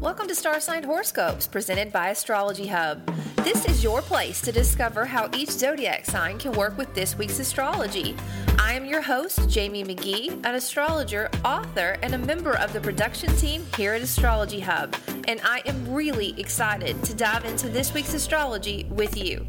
Welcome to Star Sign Horoscopes presented by Astrology Hub. This is your place to discover how each zodiac sign can work with this week's astrology. I am your host, Jamie Magee, an astrologer, author, and a member of the production team here at Astrology Hub, and I am really excited to dive into this week's astrology with you.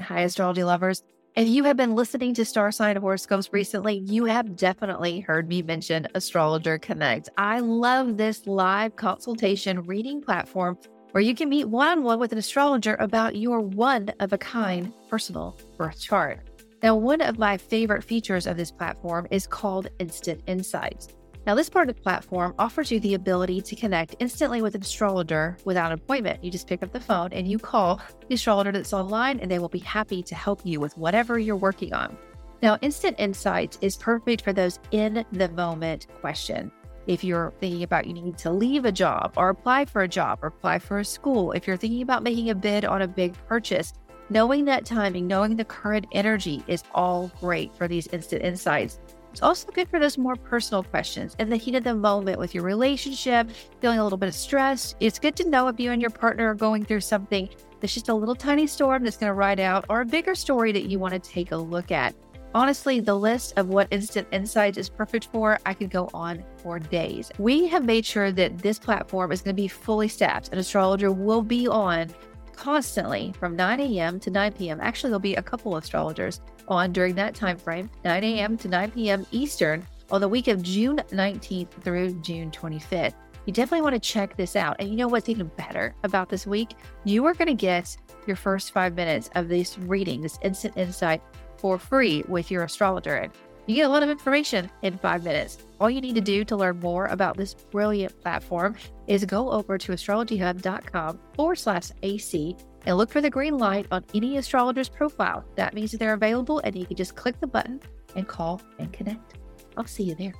Hi, astrology lovers. If you have been listening to Star Sign Horoscopes recently, you have definitely heard me mention Astrologer Connect. I love this live consultation reading platform where you can meet one on one with an astrologer about your one of a kind personal birth chart. Now, one of my favorite features of this platform is called Instant Insights. Now, this part of the platform offers you the ability to connect instantly with an astrologer without appointment. You just pick up the phone and you call the astrologer that's online, and they will be happy to help you with whatever you're working on. Now, Instant Insights is perfect for those in the moment questions. If you're thinking about you need to leave a job or apply for a job or apply for a school, if you're thinking about making a bid on a big purchase, knowing that timing, knowing the current energy is all great for these instant insights. It's also good for those more personal questions in the heat of the moment with your relationship, feeling a little bit of stress. It's good to know if you and your partner are going through something that's just a little tiny storm that's going to ride out or a bigger story that you want to take a look at. Honestly, the list of what Instant Insights is perfect for, I could go on for days. We have made sure that this platform is going to be fully staffed. An astrologer will be on constantly from 9 a.m. to 9 p.m. Actually, there'll be a couple astrologers on during that time frame, 9 a.m. to 9 p.m. Eastern, on the week of June 19th through June 25th. You definitely want to check this out. And you know what's even better about this week? You are going to get your first five minutes of this reading, this instant insight for free with your astrologer. And you get a lot of information in five minutes. All you need to do to learn more about this brilliant platform is go over to astrologyhub.com forward slash AC and look for the green light on any astrologer's profile. That means they're available and you can just click the button and call and connect. I'll see you there.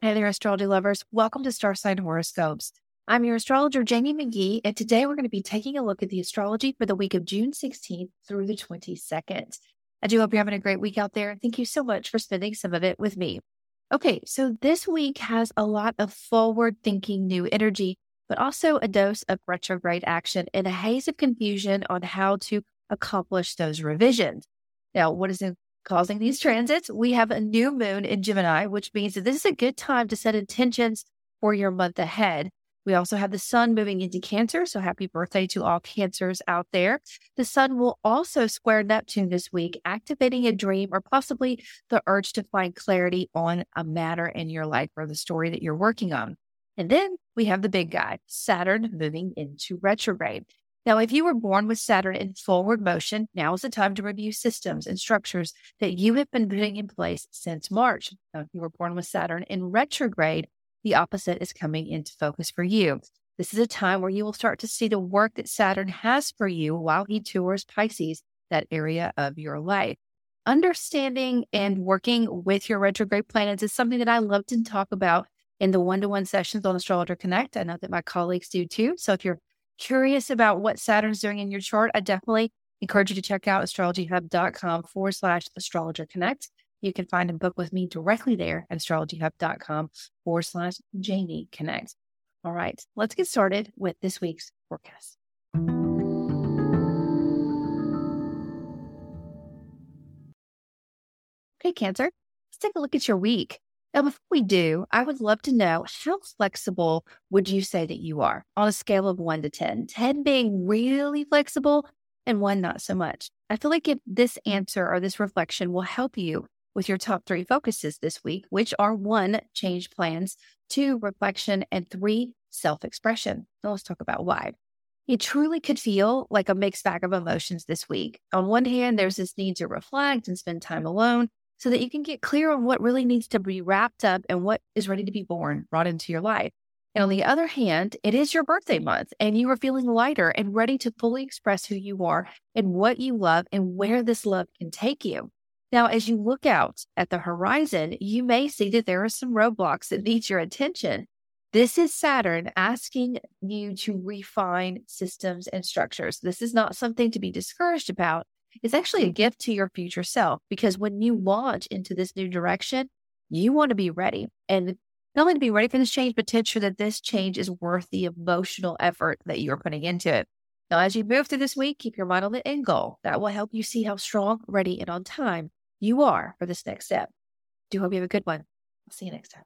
Hey there, astrology lovers. Welcome to Star Sign Horoscopes. I'm your astrologer, Jamie Magee, and today we're going to be taking a look at the astrology for the week of June 16th through the 22nd. I do hope you're having a great week out there. Thank you so much for spending some of it with me. Okay, so this week has a lot of forward thinking new energy but also a dose of retrograde action and a haze of confusion on how to accomplish those revisions. Now, what is causing these transits? We have a new moon in Gemini, which means that this is a good time to set intentions for your month ahead. We also have the sun moving into Cancer. So happy birthday to all Cancers out there. The sun will also square Neptune this week, activating a dream or possibly the urge to find clarity on a matter in your life or the story that you're working on. And then we have the big guy, Saturn moving into retrograde. Now, if you were born with Saturn in forward motion, now is the time to review systems and structures that you have been putting in place since March. Now, if you were born with Saturn in retrograde, the opposite is coming into focus for you. This is a time where you will start to see the work that Saturn has for you while he tours Pisces, that area of your life. Understanding and working with your retrograde planets is something that I love to talk about in the one to one sessions on Astrologer Connect. I know that my colleagues do too. So if you're curious about what Saturn's doing in your chart, I definitely encourage you to check out astrologyhub.com forward slash astrologer connect. You can find and book with me directly there at astrologyhub.com forward slash Jamie Connect. All right, let's get started with this week's forecast. Okay, Cancer, let's take a look at your week. Um, now, before we do, I would love to know how flexible would you say that you are on a scale of one to 10? 10 being really flexible and one not so much. I feel like if this answer or this reflection will help you with your top three focuses this week, which are one, change plans, two, reflection, and three, self expression. Now, let's talk about why. It truly could feel like a mixed bag of emotions this week. On one hand, there's this need to reflect and spend time alone so that you can get clear on what really needs to be wrapped up and what is ready to be born, brought into your life. And on the other hand, it is your birthday month and you are feeling lighter and ready to fully express who you are and what you love and where this love can take you. Now, as you look out at the horizon, you may see that there are some roadblocks that need your attention. This is Saturn asking you to refine systems and structures. This is not something to be discouraged about, it's actually a mm. gift to your future self because when you launch into this new direction, you want to be ready. And not only to be ready for this change, but to ensure that this change is worth the emotional effort that you're putting into it. Now, as you move through this week, keep your mind on the end goal. That will help you see how strong, ready, and on time you are for this next step. Do hope you have a good one. I'll see you next time.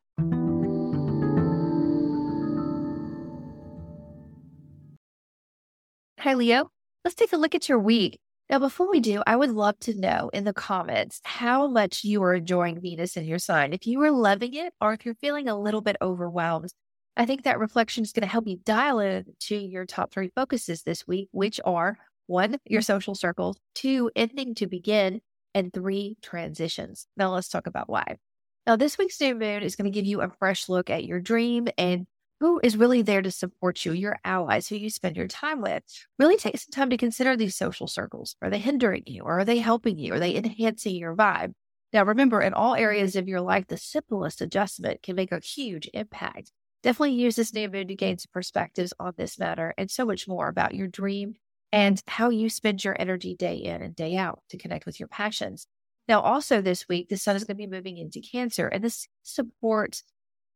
Hi, Leo. Let's take a look at your week. Now, before we do, I would love to know in the comments how much you are enjoying Venus in your sign. If you are loving it or if you're feeling a little bit overwhelmed, I think that reflection is going to help you dial in to your top three focuses this week, which are one, your social circles, two, ending to begin, and three, transitions. Now, let's talk about why. Now, this week's new moon is going to give you a fresh look at your dream and who is really there to support you, your allies, who you spend your time with. Really take some time to consider these social circles. Are they hindering you? Or are they helping you? Are they enhancing your vibe? Now, remember, in all areas of your life, the simplest adjustment can make a huge impact. Definitely use this new moon to gain some perspectives on this matter and so much more about your dream and how you spend your energy day in and day out to connect with your passions. Now, also this week, the sun is going to be moving into Cancer, and this supports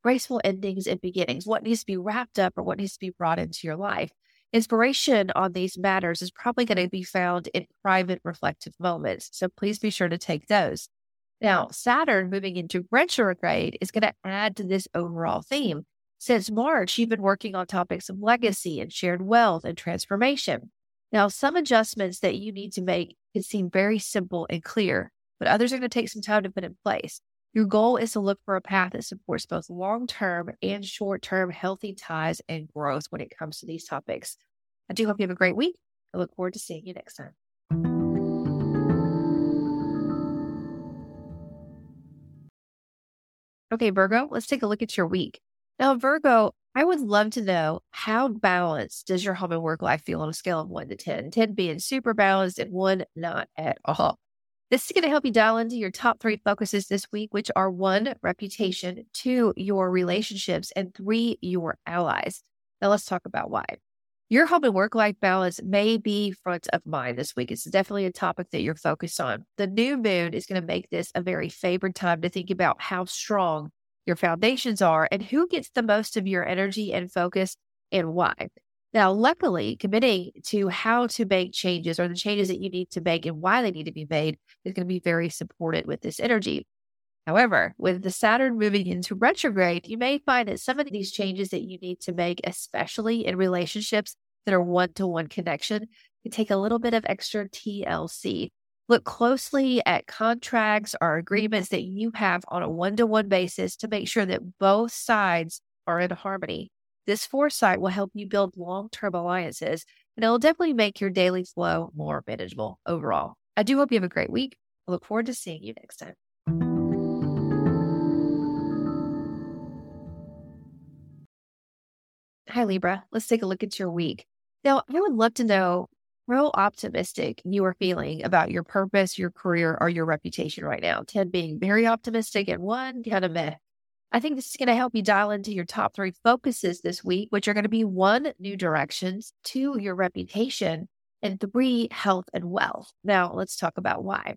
graceful endings and beginnings, what needs to be wrapped up or what needs to be brought into your life. Inspiration on these matters is probably going to be found in private reflective moments. So please be sure to take those. Now, Saturn moving into retrograde is going to add to this overall theme. Since March, you've been working on topics of legacy and shared wealth and transformation. Now, some adjustments that you need to make can seem very simple and clear, but others are going to take some time to put in place. Your goal is to look for a path that supports both long term and short term healthy ties and growth when it comes to these topics. I do hope you have a great week. I look forward to seeing you next time. Okay, Virgo, let's take a look at your week. Now, Virgo, I would love to know how balanced does your home and work life feel on a scale of one to 10? 10 being super balanced and one not at all. This is going to help you dial into your top three mm-hmm. focuses this week, which are one, reputation, two, your relationships, and three, your allies. Now, let's talk about why. Your home and work life balance may be front of mind this week. It's definitely a topic that you're focused on. The new moon is going to make this a very favored time to think about how strong your foundations are and who gets the most of your energy and focus and why. Now, luckily, committing to how to make changes or the changes that you need to make and why they need to be made is going to be very supported with this energy. However, with the Saturn moving into retrograde, you may find that some of these changes that you need to make, especially in relationships that are one to one connection, can take a little bit of extra TLC. Look closely at contracts or agreements that you have on a one to one basis to make sure that both sides are in harmony. This foresight will help you build long term alliances, and it'll definitely make your daily flow more manageable overall. I do hope you have a great week. I look forward to seeing you next time. Hi, Libra. Let's take a look at your week. Now, I would love to know how optimistic you are feeling about your purpose, your career, or your reputation right now. 10 being very optimistic and one kind of meh. I think this is going to help you dial into your top three focuses this week, which are going to be one, new directions, two, your reputation, and three, health and wealth. Now, let's talk about why.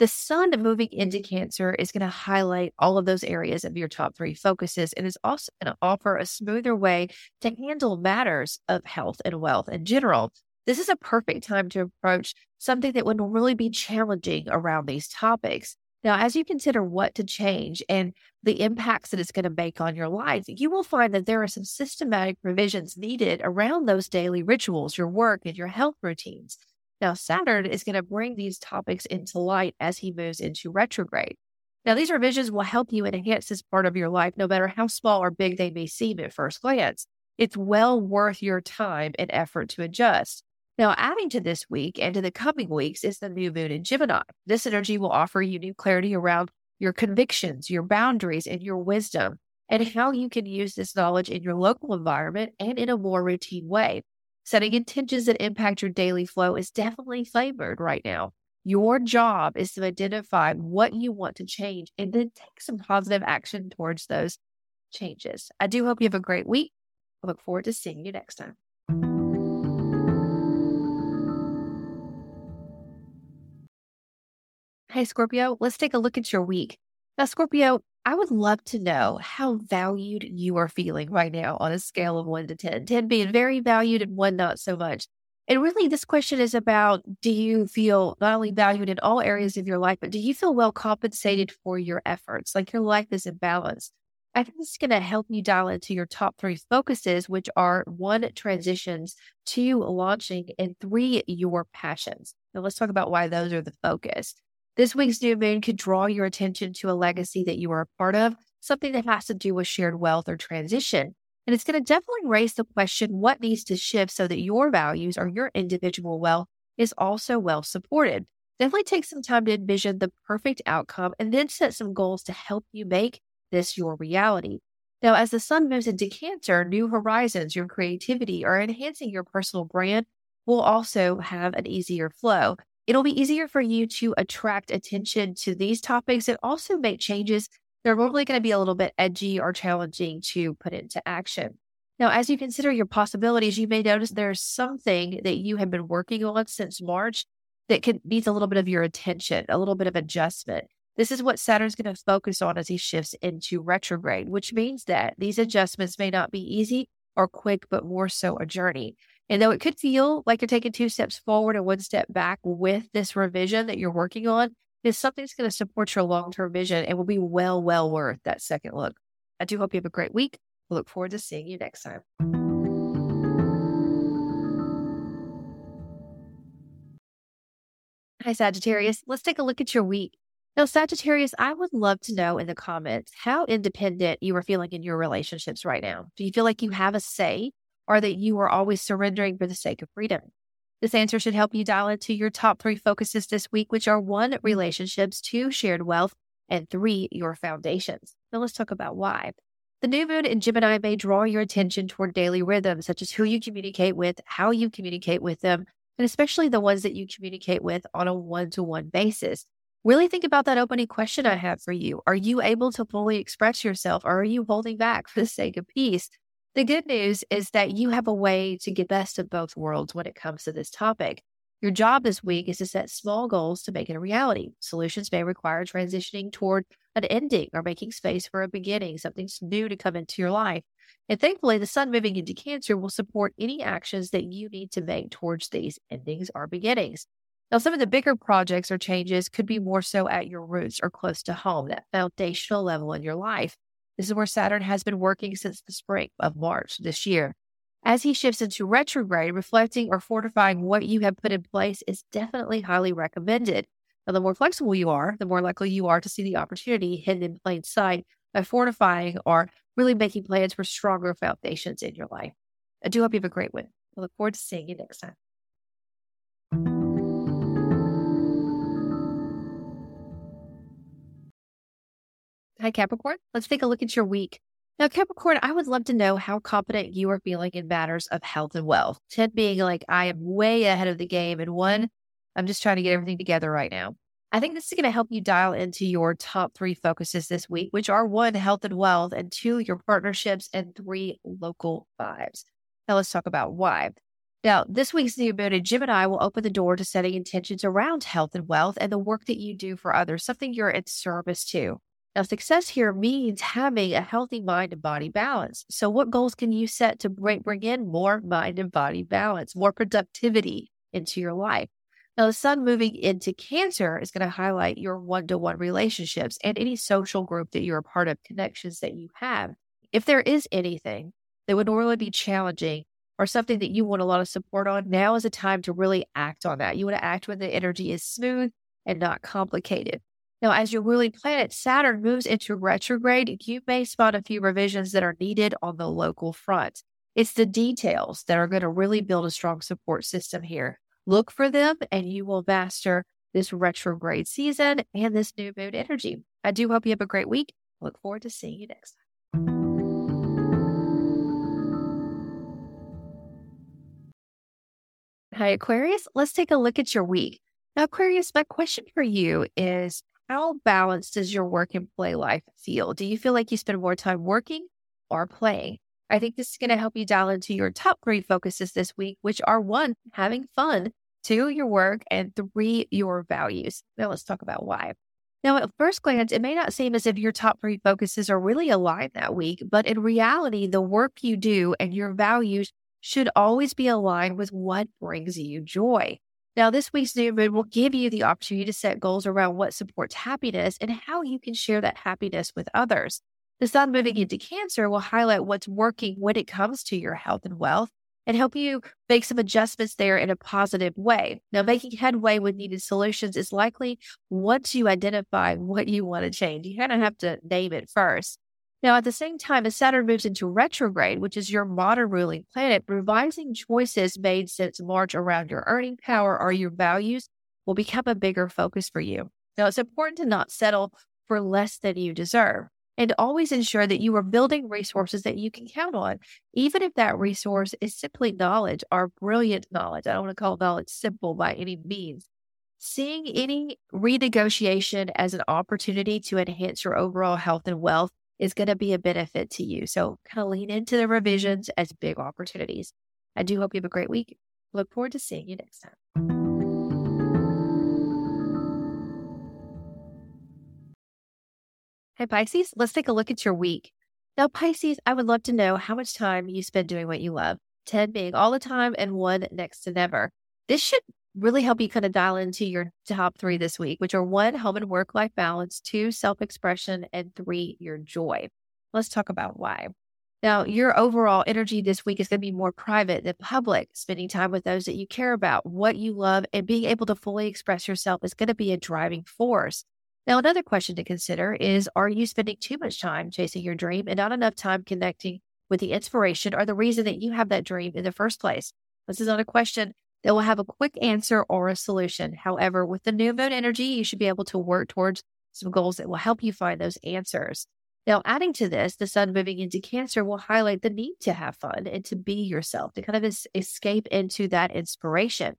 The sun moving into Cancer is going to highlight all of those areas of your top three focuses and is also going to offer a smoother way to handle matters of health and wealth in general. This is a perfect time to approach something that would normally be challenging around these topics. Now, as you consider what to change and the impacts that it's going to make on your life, you will find that there are some systematic revisions needed around those daily rituals, your work, and your health routines. Now, Saturn is going to bring these topics into light as he moves into retrograde. Now, these revisions will help you enhance this part of your life, no matter how small or big they may seem at first glance. It's well worth your time and effort to adjust. Now, adding to this week and to the coming weeks is the new moon in Gemini. This energy will offer you new clarity around your convictions, your boundaries, and your wisdom, and how you can use this knowledge in your local environment and in a more routine way. Setting intentions that impact your daily flow is definitely favored right now. Your job is to identify what you want to change and then take some positive action towards those changes. I do hope you have a great week. I look forward to seeing you next time. Hey, Scorpio, let's take a look at your week. Now, Scorpio, I would love to know how valued you are feeling right now on a scale of one to 10, 10 being very valued and one not so much. And really, this question is about do you feel not only valued in all areas of your life, but do you feel well compensated for your efforts? Like your life is in balance. I think this is going to help you dial into your top three focuses, which are one, transitions, two, launching, and three, your passions. Now, let's talk about why those are the focus. This week's new moon could draw your attention to a legacy that you are a part of, something that has to do with shared wealth or transition. And it's going to definitely raise the question what needs to shift so that your values or your individual wealth is also well supported. Definitely take some time to envision the perfect outcome and then set some goals to help you make this your reality. Now, as the sun moves into Cancer, new horizons, your creativity, or enhancing your personal brand will also have an easier flow. It'll be easier for you to attract attention to these topics and also make changes they're normally going to be a little bit edgy or challenging to put into action. Now, as you consider your possibilities, you may notice there's something that you have been working on since March that needs a little bit of your attention, a little bit of adjustment. This is what Saturn's going to focus on as he shifts into retrograde, which means that these adjustments may not be easy or quick, but more so a journey. And though it could feel like you're taking two steps forward and one step back with this revision that you're working on, is something that's going to support your long term vision and will be well, well worth that second look. I do hope you have a great week. we look forward to seeing you next time. Hi, Sagittarius. Let's take a look at your week. Now, Sagittarius, I would love to know in the comments how independent you are feeling in your relationships right now. Do you feel like you have a say or that you are always surrendering for the sake of freedom? This answer should help you dial into your top three focuses this week, which are one, relationships, two, shared wealth, and three, your foundations. Now let's talk about why. The new moon in Gemini may draw your attention toward daily rhythms, such as who you communicate with, how you communicate with them, and especially the ones that you communicate with on a one to one basis. Really think about that opening question I have for you. Are you able to fully express yourself or are you holding back for the sake of peace? The good news is that you have a way to get best of both worlds when it comes to this topic. Your job this week is to set small goals to make it a reality. Solutions may require transitioning toward an ending or making space for a beginning, something new to come into your life. And thankfully, the sun moving into Cancer will support any actions that you need to make towards these endings or beginnings. Now, some of the bigger projects or changes could be more so at your roots or close to home, that foundational level in your life. This is where Saturn has been working since the spring of March this year. As he shifts into retrograde, reflecting or fortifying what you have put in place is definitely highly recommended. Now, the more flexible you are, the more likely you are to see the opportunity hidden in plain sight by fortifying or really making plans for stronger foundations in your life. I do hope you have a great one. I look forward to seeing you next time. Hi, Capricorn. Let's take a look at your week. Now, Capricorn, I would love to know how confident you are feeling in matters of health and wealth. 10 being like, I am way ahead of the game. And one, I'm just trying to get everything together right now. I think this is going to help you dial into your top three focuses this week, which are one, health and wealth, and two, your partnerships, and three, local vibes. Now, let's talk about why. Now, this week's new moon in Gemini will open the door to setting intentions around health and wealth and the work that you do for others, something you're in service to. Now, success here means having a healthy mind and body balance. So, what goals can you set to bring, in more mind and body balance, more productivity into your life? Now, the sun moving into Cancer is going to highlight your one to one relationships and any social group that you're a part of, connections that you have. If there is anything that would normally be challenging or something that you want a lot of support on, now is a time to really act on that. You want to act when the energy is smooth and not complicated. Now, as your ruling planet Saturn moves into retrograde, you may spot a few revisions that are needed on the local front. It's the details that are going to really build a strong support system here. Look for them, and you will master this retrograde season and this new moon energy. I do hope you have a great week. Look forward to seeing you next time. Hi, Aquarius. Let's take a look at your week. Now, Aquarius, my question for you is how balanced does your work and play life feel? Do you feel like you spend more time working or playing? I think this is going to help you dial into your top three focuses this week, which are one, having fun, two, your work, and three, your values. Now let's talk about why. Now, at first glance, it may not seem as if your top three focuses are really aligned that week, but in reality, the work you do and your values should always be aligned with what brings you joy. Now, this week's new moon will give you the opportunity to set goals around what supports happiness and how you can share that happiness with others. The sun moving mm-hmm. into Cancer will highlight what's working when it comes to your health and wealth and help you make some adjustments there in a positive way. Now, making headway with needed solutions is likely once you identify what you want to change. You kind of have to name it first. Now, at the same time, as Saturn moves into retrograde, which is your modern ruling planet, revising choices made since March around your earning power or your values will become a bigger focus for you. Now, it's important to not settle for less than you deserve and always ensure that you are building resources that you can count on, even if that resource is simply knowledge or brilliant knowledge. I don't want to call knowledge simple by any means. Seeing any renegotiation as an opportunity to enhance your overall health and wealth is going to be a benefit to you. So, kind of lean into the revisions as big opportunities. I do hope you have a great week. Look forward to seeing you next time. Hey, Pisces, let's take a look at your week. Now, Pisces, I would love to know how much time you spend doing what you love 10 being all the time and one next to never. This should really help you kind of dial into your top three this week, which are one, home and work life balance, two, self expression, and three, your joy. Let's talk about why. Now, your overall energy this week is going to be more private than public. Spending time with those that you care about, what you love, and being able to fully express yourself is going to be a driving force. Now, another question to consider is Are you spending too much time chasing your dream and not enough time connecting with the inspiration or the reason that you have that dream in the first place? This is not a question that will have a quick answer or a solution. However, with the new moon energy, you should be able to work towards some goals that will help you find those answers. Now, adding to this, the sun moving into Cancer will highlight the need to have fun and to be yourself, to kind of es- escape into that inspiration.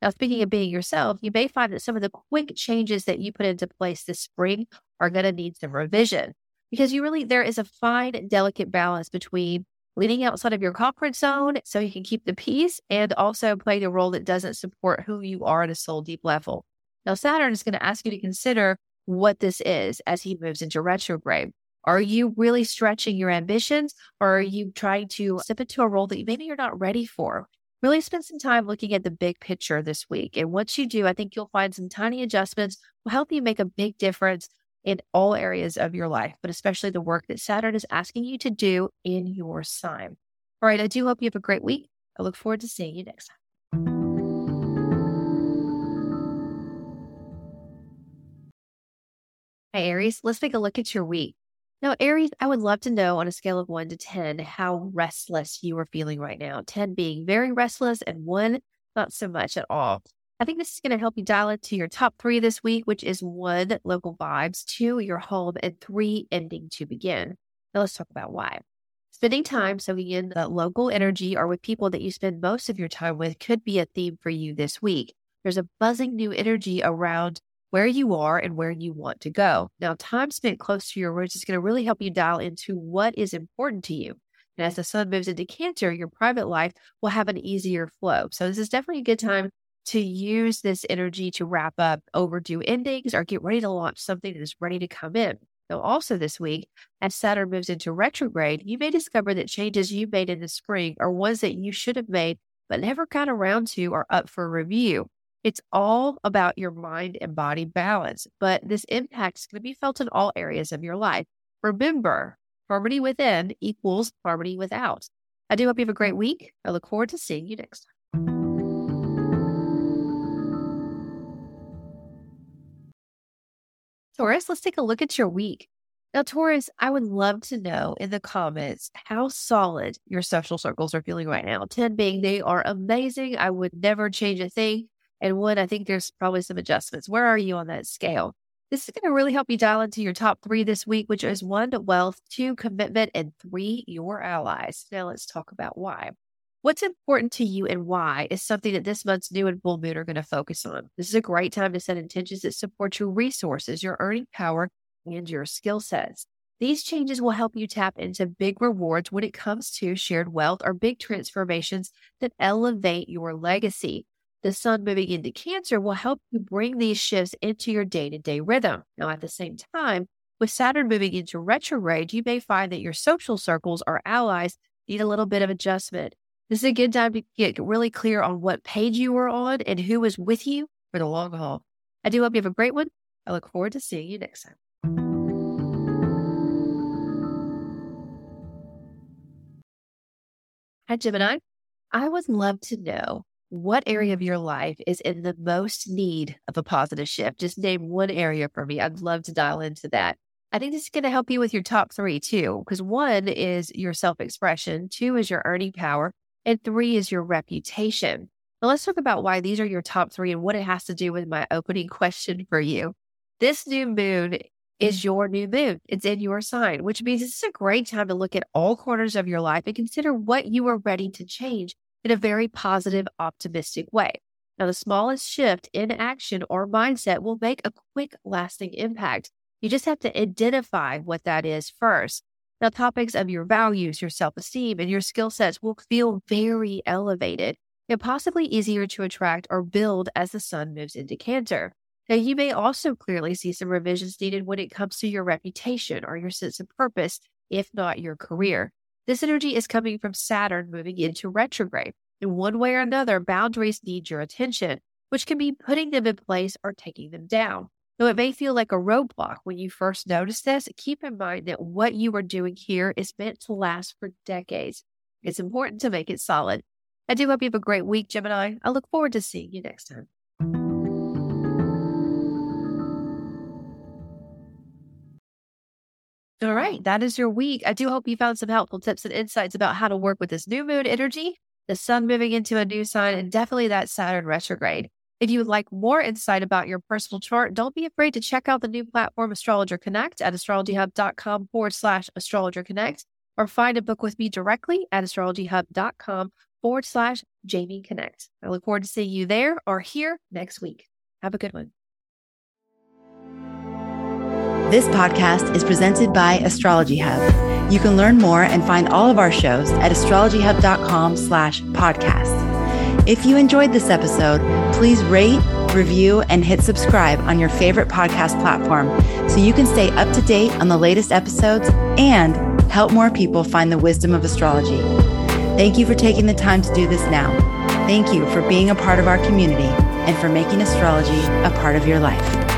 Now, speaking of being yourself, you may find that some of the quick changes that you put into place this spring are going to need some revision because you really, there is a fine, delicate balance between leaning outside of your comfort zone so you can keep the peace and also playing a role that doesn't support who you are at a soul deep level. Now, Saturn is going to ask you to consider what this is as he moves into retrograde. Are you really stretching your ambitions or are you trying to step into a role that maybe you're not ready for? really spend some time looking at the big picture this week. And once you do, I think you'll find some tiny adjustments will help you make a big difference in all areas of your life, but especially the work that Saturn is asking you to do in your sign. All right, I do hope you have a great week. I look forward to seeing you next time. Hi, Aries. Let's take a look at your week. Now, Aries, I would love to know on a scale of one to 10 how restless you are feeling right now. 10 being very restless and one not so much at all. I think this is going to help you dial into your top three this week, which is one, local vibes, two, your home, and three, ending to begin. Now, let's talk about why. Spending time soaking in the local energy or with people that you spend most of your time with could be a theme for you this week. There's a buzzing new energy around where you are and where you want to go. Now, time spent close to your roots is going to really help you dial into what is important to you. And as the sun moves into Cancer, your private life will have an easier flow. So, this is definitely a good time to use this energy to wrap up overdue endings or get ready to launch something that is ready to come in. Now, also this week, as Saturn moves into retrograde, you may discover that changes you made in the spring are ones that you should have made but never got around to or up for review. It's all about your mind and body balance, but this impact is going to be felt in all areas of your life. Remember, harmony within equals harmony without. I do hope you have a great week. I look forward to seeing you next time. Taurus, let's take a look at your week. Now, Taurus, I would love to know in the comments how solid your social circles are feeling right now. 10 being they are amazing. I would never change a thing. And one, I think there's probably some adjustments. Where are you on that scale? This is going to really help you dial into your top three this week, which is one, wealth, two, commitment, and three, your allies. Now let's talk about why. What's important to you and why is something that this month's new and full moon are going to focus on. This is a great time to set intentions that support your resources, your earning power, and your skill sets. These changes will help you tap into big rewards when it comes to shared wealth or big transformations that elevate your legacy. The sun moving into Cancer will help you bring these shifts into your day to day rhythm. Now, at the same time, with Saturn moving into retrograde, you may find that your social circles or allies need a little bit of adjustment. This is a good time to get really clear on what page you are on and who is with you for the long haul. I do hope you have a great one. I look forward to seeing you next time. Hi, Gemini. I would love to know what area of your life is in the most need of a positive shift. Just name one area for me. I'd love to dial into that. I think this is going to help you with your top three too, because one is your self expression, two is your earning power, and three is your reputation. Now, let's talk about why these are your top three and what it has to do with my opening question for you. This new moon is mm. your new moon. It's in your sign, which means this is a great time to look at all corners of your life and consider what you are ready to change in a very positive, optimistic way. Now, the smallest shift in action or mindset will make a quick, lasting impact. You just have to identify what that is first. Now, topics of your values, your self esteem, and your skill sets will feel very elevated and possibly easier to attract or build as the sun moves into Cancer. Now, you may also clearly see some revisions needed when it comes to your reputation or your sense of purpose, if not your career. This energy is coming from Saturn moving into retrograde. In one way or another, boundaries need your attention, which can be putting them in place or taking them down. Though it may feel like a roadblock when you first notice this, keep in mind that what you are doing here is meant to last for decades. It's important to make it solid. I do hope you have a great week, Gemini. I look forward to seeing you next time. All right, that is your week. I do hope you found some helpful tips and insights about how to work with this new moon energy, the sun moving into a new sign, and definitely that Saturn retrograde. If you would like more insight about your personal chart, don't be afraid to check out the new platform Astrologer Connect at astrologyhub.com forward slash astrologer connect or find a book with me directly at astrologyhub.com forward slash Jamie Connect. I look forward to seeing you there or here next week. Have a good one. This podcast is presented by Astrology Hub. You can learn more and find all of our shows at astrologyhub.com slash podcast. If you enjoyed this episode, please rate, review, and hit subscribe on your favorite podcast platform so you can stay up to date on the latest episodes and help more people find the wisdom of astrology. Thank you for taking the time to do this now. Thank you for being a part of our community and for making astrology a part of your life.